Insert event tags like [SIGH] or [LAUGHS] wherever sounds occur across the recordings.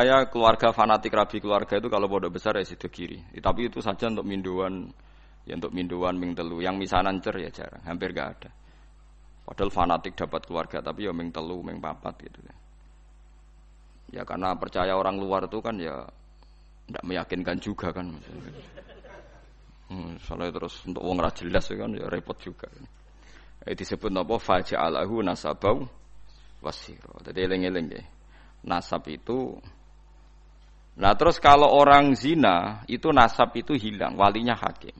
Saya keluarga fanatik rabi keluarga itu kalau bodoh besar ya situ kiri. Tapi itu saja untuk minduan, ya untuk minduan ming telu. Yang misanan cer ya jarang, hampir gak ada. Padahal fanatik dapat keluarga, tapi ya ming telu, ming papat gitu. Ya karena percaya orang luar itu kan ya tidak meyakinkan juga kan. Hmm, soalnya terus untuk wong ra jelas ya kan ya repot juga. Eh, disebut apa faja'alahu nasabau wasiro. Jadi eling-eling ya nasab itu Nah terus kalau orang zina itu nasab itu hilang, walinya hakim.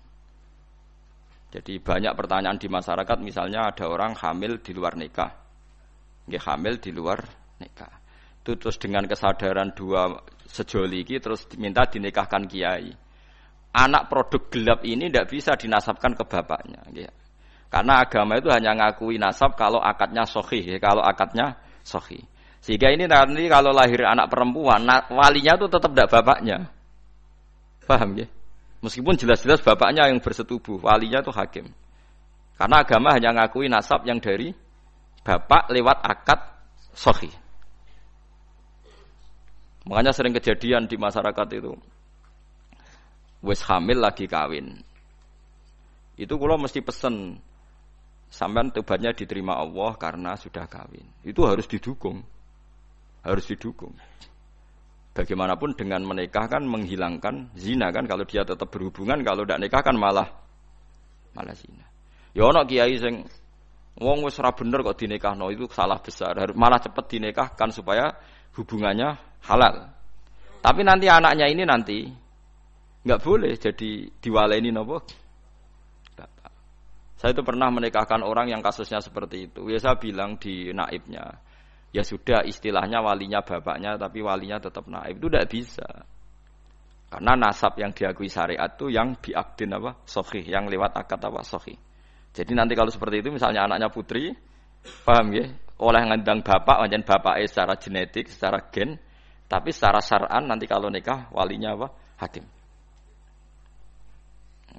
Jadi banyak pertanyaan di masyarakat, misalnya ada orang hamil di luar nikah, nggak hamil di luar nikah. Itu terus dengan kesadaran dua sejoli ini terus diminta dinikahkan kiai. Anak produk gelap ini tidak bisa dinasabkan ke bapaknya. Ya. Karena agama itu hanya ngakui nasab kalau akadnya sohih, kalau akadnya sohih. Sehingga ini nanti kalau lahir anak perempuan, walinya itu tetap tidak bapaknya. Paham ya? Meskipun jelas-jelas bapaknya yang bersetubuh, walinya itu hakim. Karena agama hanya ngakui nasab yang dari bapak lewat akad sohi. Makanya sering kejadian di masyarakat itu. Wes hamil lagi kawin. Itu kalau mesti pesen sampai tubatnya diterima Allah karena sudah kawin. Itu harus didukung harus didukung. Bagaimanapun dengan menikah kan menghilangkan zina kan kalau dia tetap berhubungan kalau tidak nikah kan malah malah zina. Ya ono kiai sing wong wis ora bener kok dinikahno itu salah besar. Malah cepet dinikahkan supaya hubungannya halal. Tapi nanti anaknya ini nanti nggak boleh jadi diwaleni nopo. Saya itu pernah menikahkan orang yang kasusnya seperti itu. Ya saya bilang di naibnya, ya sudah istilahnya walinya bapaknya tapi walinya tetap naib. Itu tidak bisa. Karena nasab yang diakui syariat itu yang biakdin apa? Sohi yang lewat akad apa? Sohi jadi nanti kalau seperti itu misalnya anaknya putri paham ya? Oleh ngandang bapak macam bapak secara genetik secara gen tapi secara syar'an nanti kalau nikah walinya apa? Hakim.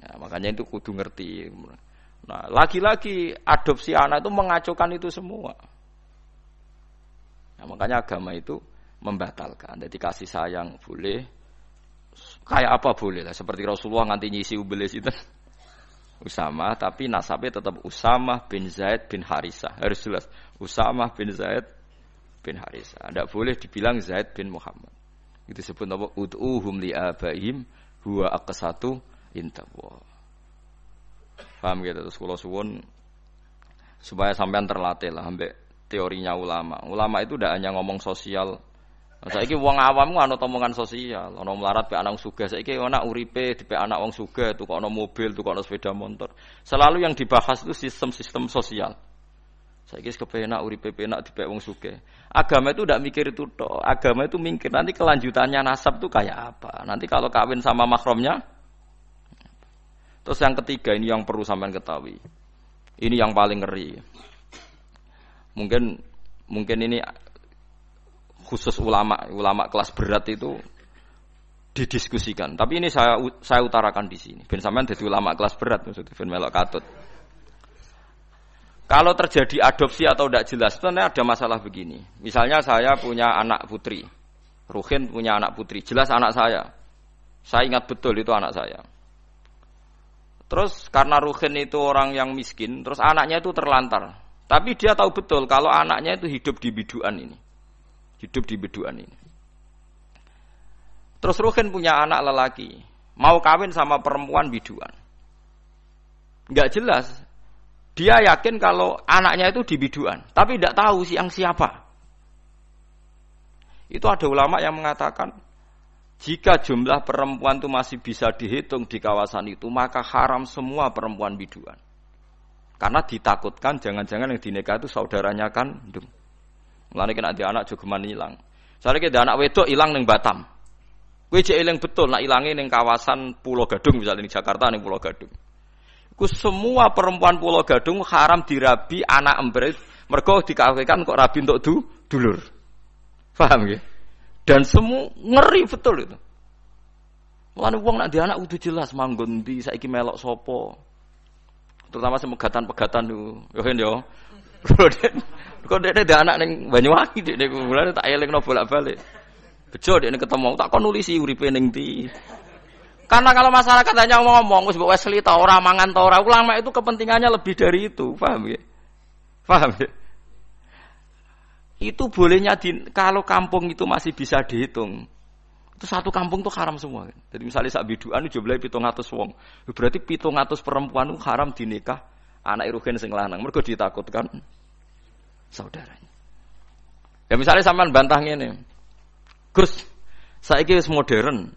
Nah, makanya itu kudu ngerti. Nah lagi-lagi adopsi anak itu mengacukan itu semua Nah, makanya agama itu membatalkan. Jadi kasih sayang boleh, kayak apa boleh lah. Seperti Rasulullah nganti nyisi ubelis itu. [LAUGHS] Usama, tapi nasabnya tetap Usama bin Zaid bin Harisa. Harus jelas. Usama bin Zaid bin Harisa. Tidak boleh dibilang Zaid bin Muhammad. Itu sebut apa? Ud'uhum li abaihim huwa aqsatu intawa. Paham gitu? Terus kalau suwun supaya sampean terlatih lah sampai teorinya ulama. Ulama itu tidak hanya ngomong sosial. Saya ini uang awam ana omongan sosial, ana melarat pe anak suga. Saiki ana uripe di anak wong suga, tuh ana mobil, tuh ana sepeda motor. Selalu yang dibahas itu sistem-sistem sosial. Saya kira kepenak uripe penak di wong suga. Agama itu tidak mikir itu toh. Agama itu mikir nanti kelanjutannya nasab itu kayak apa. Nanti kalau kawin sama makromnya. Terus yang ketiga ini yang perlu sampean ketahui. Ini yang paling ngeri. Mungkin mungkin ini khusus ulama ulama kelas berat itu didiskusikan. Tapi ini saya saya utarakan di sini. Ben sampean jadi ulama kelas berat maksudnya ben melok katut. Kalau terjadi adopsi atau tidak jelas, itu ada masalah begini. Misalnya saya punya anak putri, Ruhin punya anak putri, jelas anak saya. Saya ingat betul itu anak saya. Terus karena Ruhin itu orang yang miskin, terus anaknya itu terlantar. Tapi dia tahu betul kalau anaknya itu hidup di biduan ini. Hidup di biduan ini. Terus Ruhin punya anak lelaki. Mau kawin sama perempuan biduan. Enggak jelas. Dia yakin kalau anaknya itu di biduan. Tapi tidak tahu yang siapa. Itu ada ulama yang mengatakan jika jumlah perempuan itu masih bisa dihitung di kawasan itu, maka haram semua perempuan biduan. Karena ditakutkan jangan-jangan yang dinikah itu saudaranya kan. Mulane kena ada anak juga hilang. Saya kira anak wedok hilang neng Batam. Cek eling betul nak ilangi neng kawasan Pulau Gadung misalnya di Jakarta neng Pulau Gadung. Ku semua perempuan Pulau Gadung haram dirabi anak embres mergo dikawinkan kok rabi untuk du, dulur. Paham ya? Dan semua ngeri betul itu. Mulane wong nak di anak udah jelas manggon di saiki melok sopo terutama semegatan-pegatan tuh. Yo kan yo. Dia, kalau dia ada anak neng Banyuwangi, dia mulai tak eling no bolak balik. Bejo dia ketemu tak kon nulisi uripe ning. Karena kalau masyarakat hanya ngomong wis mbok Wesley ta ora mangan ta ora ulama itu kepentingannya lebih dari itu, paham ya? Paham ya? Itu bolehnya di, kalau kampung itu masih bisa dihitung. Itu satu kampung tuh haram semua. Jadi misalnya sak biduan jumlahnya pitung atus wong. Berarti pitung atus perempuan itu haram dinikah anak irugen sing lanang. Mereka ditakutkan saudaranya. Ya misalnya sampean bantah ini. Gus, saya wis modern.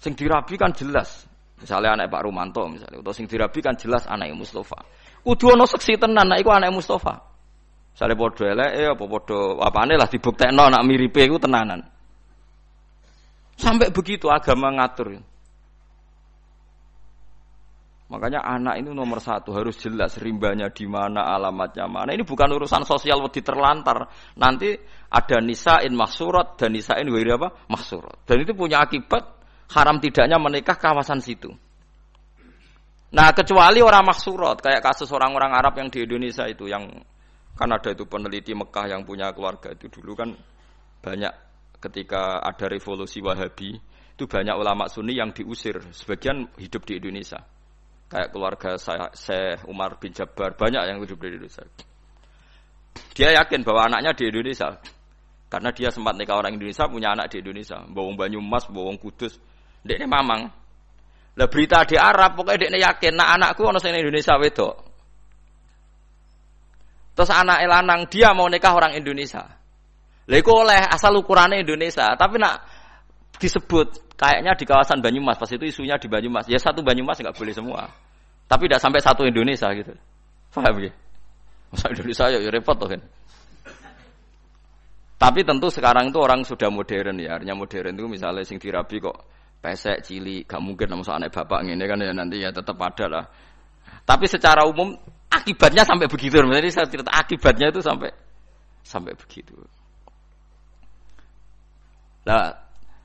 Sing dirabi kan jelas. Misalnya anak Pak Rumanto misalnya, atau sing dirabi kan jelas anak Mustafa. Kudu ana seksi tenan anak iku anak Mustafa. Misalnya podo elek ya apa podo apane lah dibuktekno anak miripe iku tenanan. Sampai begitu agama ngatur. Makanya anak ini nomor satu harus jelas rimbanya di mana, alamatnya mana. Ini bukan urusan sosial wedi terlantar. Nanti ada nisain maksurat dan nisain wiri apa maksurat. Dan itu punya akibat haram tidaknya menikah kawasan situ. Nah kecuali orang maksurat kayak kasus orang-orang Arab yang di Indonesia itu yang kan ada itu peneliti Mekah yang punya keluarga itu dulu kan banyak ketika ada revolusi Wahabi itu banyak ulama Sunni yang diusir, sebagian hidup di Indonesia. Kayak keluarga saya, Syekh Umar bin Jabbar, banyak yang hidup di Indonesia. Dia yakin bahwa anaknya di Indonesia. Karena dia sempat nikah orang Indonesia, punya anak di Indonesia. Bawang Banyumas, bawang Kudus. Dia ini mamang. Lah berita di Arab, pokoknya dia yakin, nah anakku orang Indonesia wedok. Terus anak lanang dia mau nikah orang Indonesia. Lha oleh asal ukurannya Indonesia, tapi nak disebut kayaknya di kawasan Banyumas, pas itu isunya di Banyumas. Ya satu Banyumas nggak boleh semua. Tapi tidak sampai satu Indonesia gitu. Paham ya? Masa Indonesia ya, ya repot tuh kan. Tapi tentu sekarang itu orang sudah modern ya. Artinya modern itu misalnya sing dirabi kok pesek, cili, gak mungkin nama anak bapak ini kan ya nanti ya tetap ada lah. Tapi secara umum akibatnya sampai begitu. Jadi saya cerita akibatnya itu sampai sampai begitu. Nah,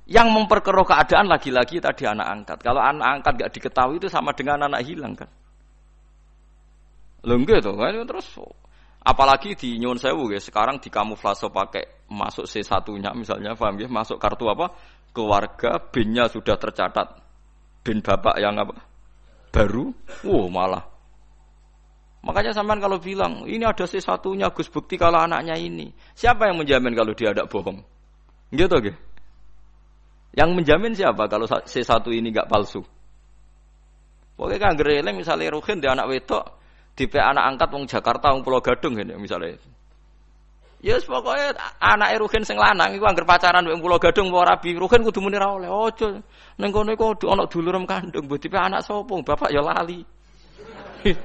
yang memperkeruh keadaan lagi-lagi tadi anak angkat. Kalau anak angkat gak diketahui itu sama dengan anak hilang kan. Lengge tuh kan? Terus apalagi di nyun sewu ya sekarang di kamuflase pakai masuk C1-nya misalnya paham ya masuk kartu apa? Keluarga binnya sudah tercatat. Bin bapak yang apa? Baru? Wow malah. Makanya sampean kalau bilang ini ada C1-nya Gus bukti kalau anaknya ini. Siapa yang menjamin kalau dia ada bohong? Gitu gitu yang menjamin siapa kalau C1 ini nggak palsu? Pokoknya kan gereleng misalnya Ruhin di anak wedok, di anak angkat wong Jakarta wong Pulau Gadung ini misalnya. Ya yes, pokoknya anak Ruhin sing lanang iku anggar pacaran wong Pulau Gadung mau rabi, Ruhin kudu muni ra oleh. Ojo ning kono iku ana dulurem kandung, mbok tipe anak sapa? Bapak ya lali. [LAUGHS]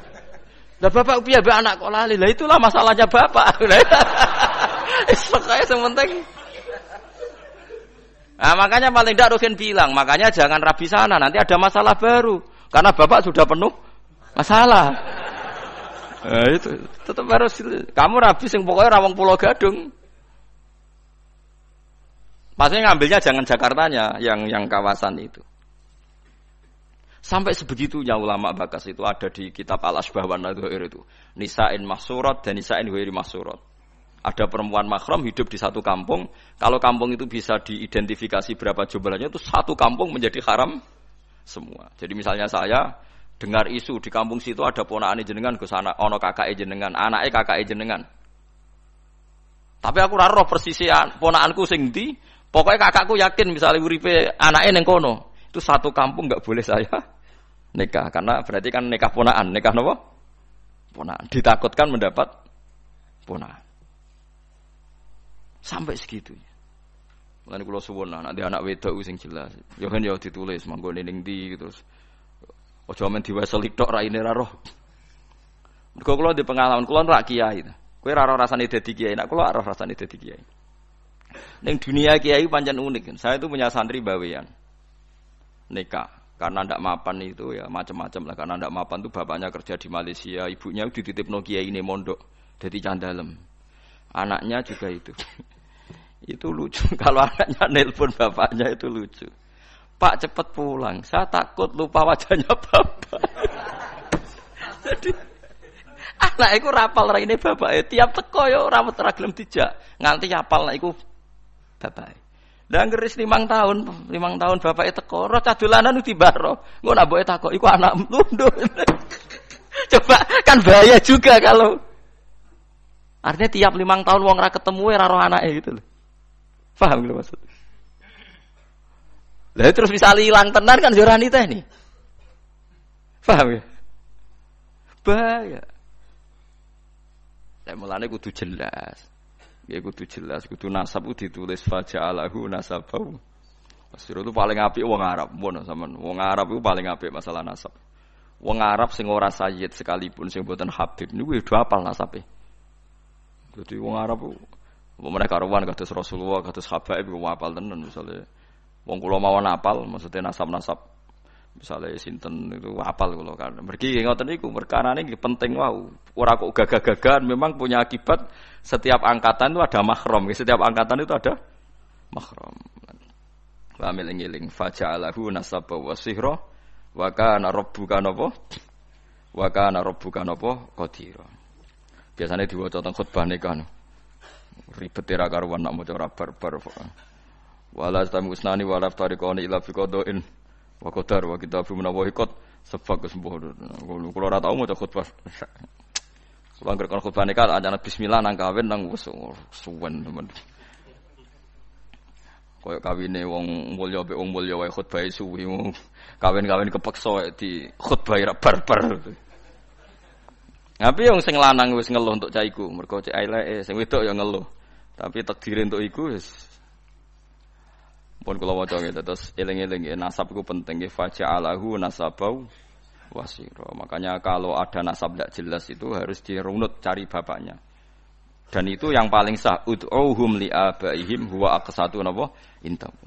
Lah bapak piye anak kok lali? Lah itulah masalahnya bapak. [LAUGHS] [LAUGHS] Pokoke sementing Nah, makanya paling tidak Rukin bilang, makanya jangan rabi sana, nanti ada masalah baru. Karena bapak sudah penuh masalah. Nah, [LAUGHS] itu tetap harus kamu rabi sing pokoknya rawang pulau gadung. Maksudnya ngambilnya jangan Jakartanya, yang yang kawasan itu. Sampai sebegitunya ulama bakas itu ada di kitab Al-Asbah wa itu. Nisa'in mahsurat dan nisa'in wiri mahsurat ada perempuan mahram hidup di satu kampung, kalau kampung itu bisa diidentifikasi berapa jumlahnya itu satu kampung menjadi haram semua. Jadi misalnya saya dengar isu di kampung situ ada ponakan jenengan ke sana, ono kakak jenengan, anaknya kakak jenengan. Tapi aku raro persisian ponakanku sing di, pokoknya kakakku yakin misalnya uripe anaknya neng kono, itu satu kampung nggak boleh saya [LAUGHS] nikah karena berarti kan nikah ponaan, nikah nopo? Ponaan. Ditakutkan mendapat ponaan. Sampai segitunya. Mulane kula suwun nanti anak wedok sing jelas. Ya kan ya ditulis manggone ning ndi terus. Aja men diwaseli tok raine ra roh. Mergo kula di pengalaman kula ora kiai. Kowe ora roh rasane dadi kiai, nek kula roh rasane dadi kiai. Ning dunia kiai pancen unik. Saya itu punya santri bawean. Nikah karena ndak mapan itu ya macam-macam lah karena ndak mapan itu bapaknya kerja di Malaysia, ibunya dititip no kiai ini mondok jadi candalem. Anaknya juga itu. Itu lucu. [LAUGHS] Kalau anaknya nelpon bapaknya itu lucu. Pak cepet pulang. Saya takut lupa wajahnya bapak. [LAUGHS] Jadi anak itu rapal ini bapak. Tiap teko ya ora ragilem dijak. Nganti apal anak itu bapak. Dan keris limang tahun, limang tahun bapak itu koro cadulanan di baro. Gue naboe takok, iku anak lundu. [LAUGHS] Coba kan bahaya juga kalau artinya tiap limang tahun wong ra ketemu ya roh anaknya gitu loh. Paham gitu maksud? Lah terus bisa hilang tenar kan jorani teh nih. Paham ya? Bahaya. Saya mulane kudu jelas. Ya kudu jelas, kudu nasab kudu ditulis faja'alahu nasabau. Masiro itu paling apik wong Arab, mon sampean. Wong Arab itu paling apik masalah nasab. Wong Arab sing ora sayyid sekalipun sing mboten Habib niku udah apal nasabe. Jadi wong Arab Mereka karuan kados Rasulullah, kados Habaib, wong apal tenan misalnya. Wong kula mawon apal, maksudnya nasab-nasab misalnya sinten itu apal kalau kan. Mergi ngoten niku perkara ini penting wow ora kok gagah-gagahan memang punya akibat setiap angkatan itu ada mahram. Setiap angkatan itu ada mahram. Wa miling-iling faja'alahu nasaba wa sihra wa kana rabbuka napa? Wa kana rabbuka napa? Qadira. Biasanya diwaca teng khutbah nikah ribet ora karuan nak maca ora barbar wala tamu usnani wala tariqani ila fi qadain wa qadar wa kitabu menawa ikut sebab kesembuh kula ora tau maca khutbah. Kula anggere kon khutbah nikah ada bismillah nang kawin nang suwen temen koyo kawine wong mulya mbek wong mulya wae khutbah suwi. Kawin-kawin kepeksa di khutbah ra barbar Tapi yang sing lanang wis ngeluh untuk caiku, mergo cek eleke, sing wedok ya ngeluh. Tapi takdir untuk iku wis pun kula waca gitu terus eling-eling nasab itu penting ya faja'alahu nasabau wasiro. Makanya kalau ada nasab tidak jelas itu harus dirunut cari bapaknya. Dan itu yang paling sah ud'uhum li abaihim huwa aqsatu napa intahu.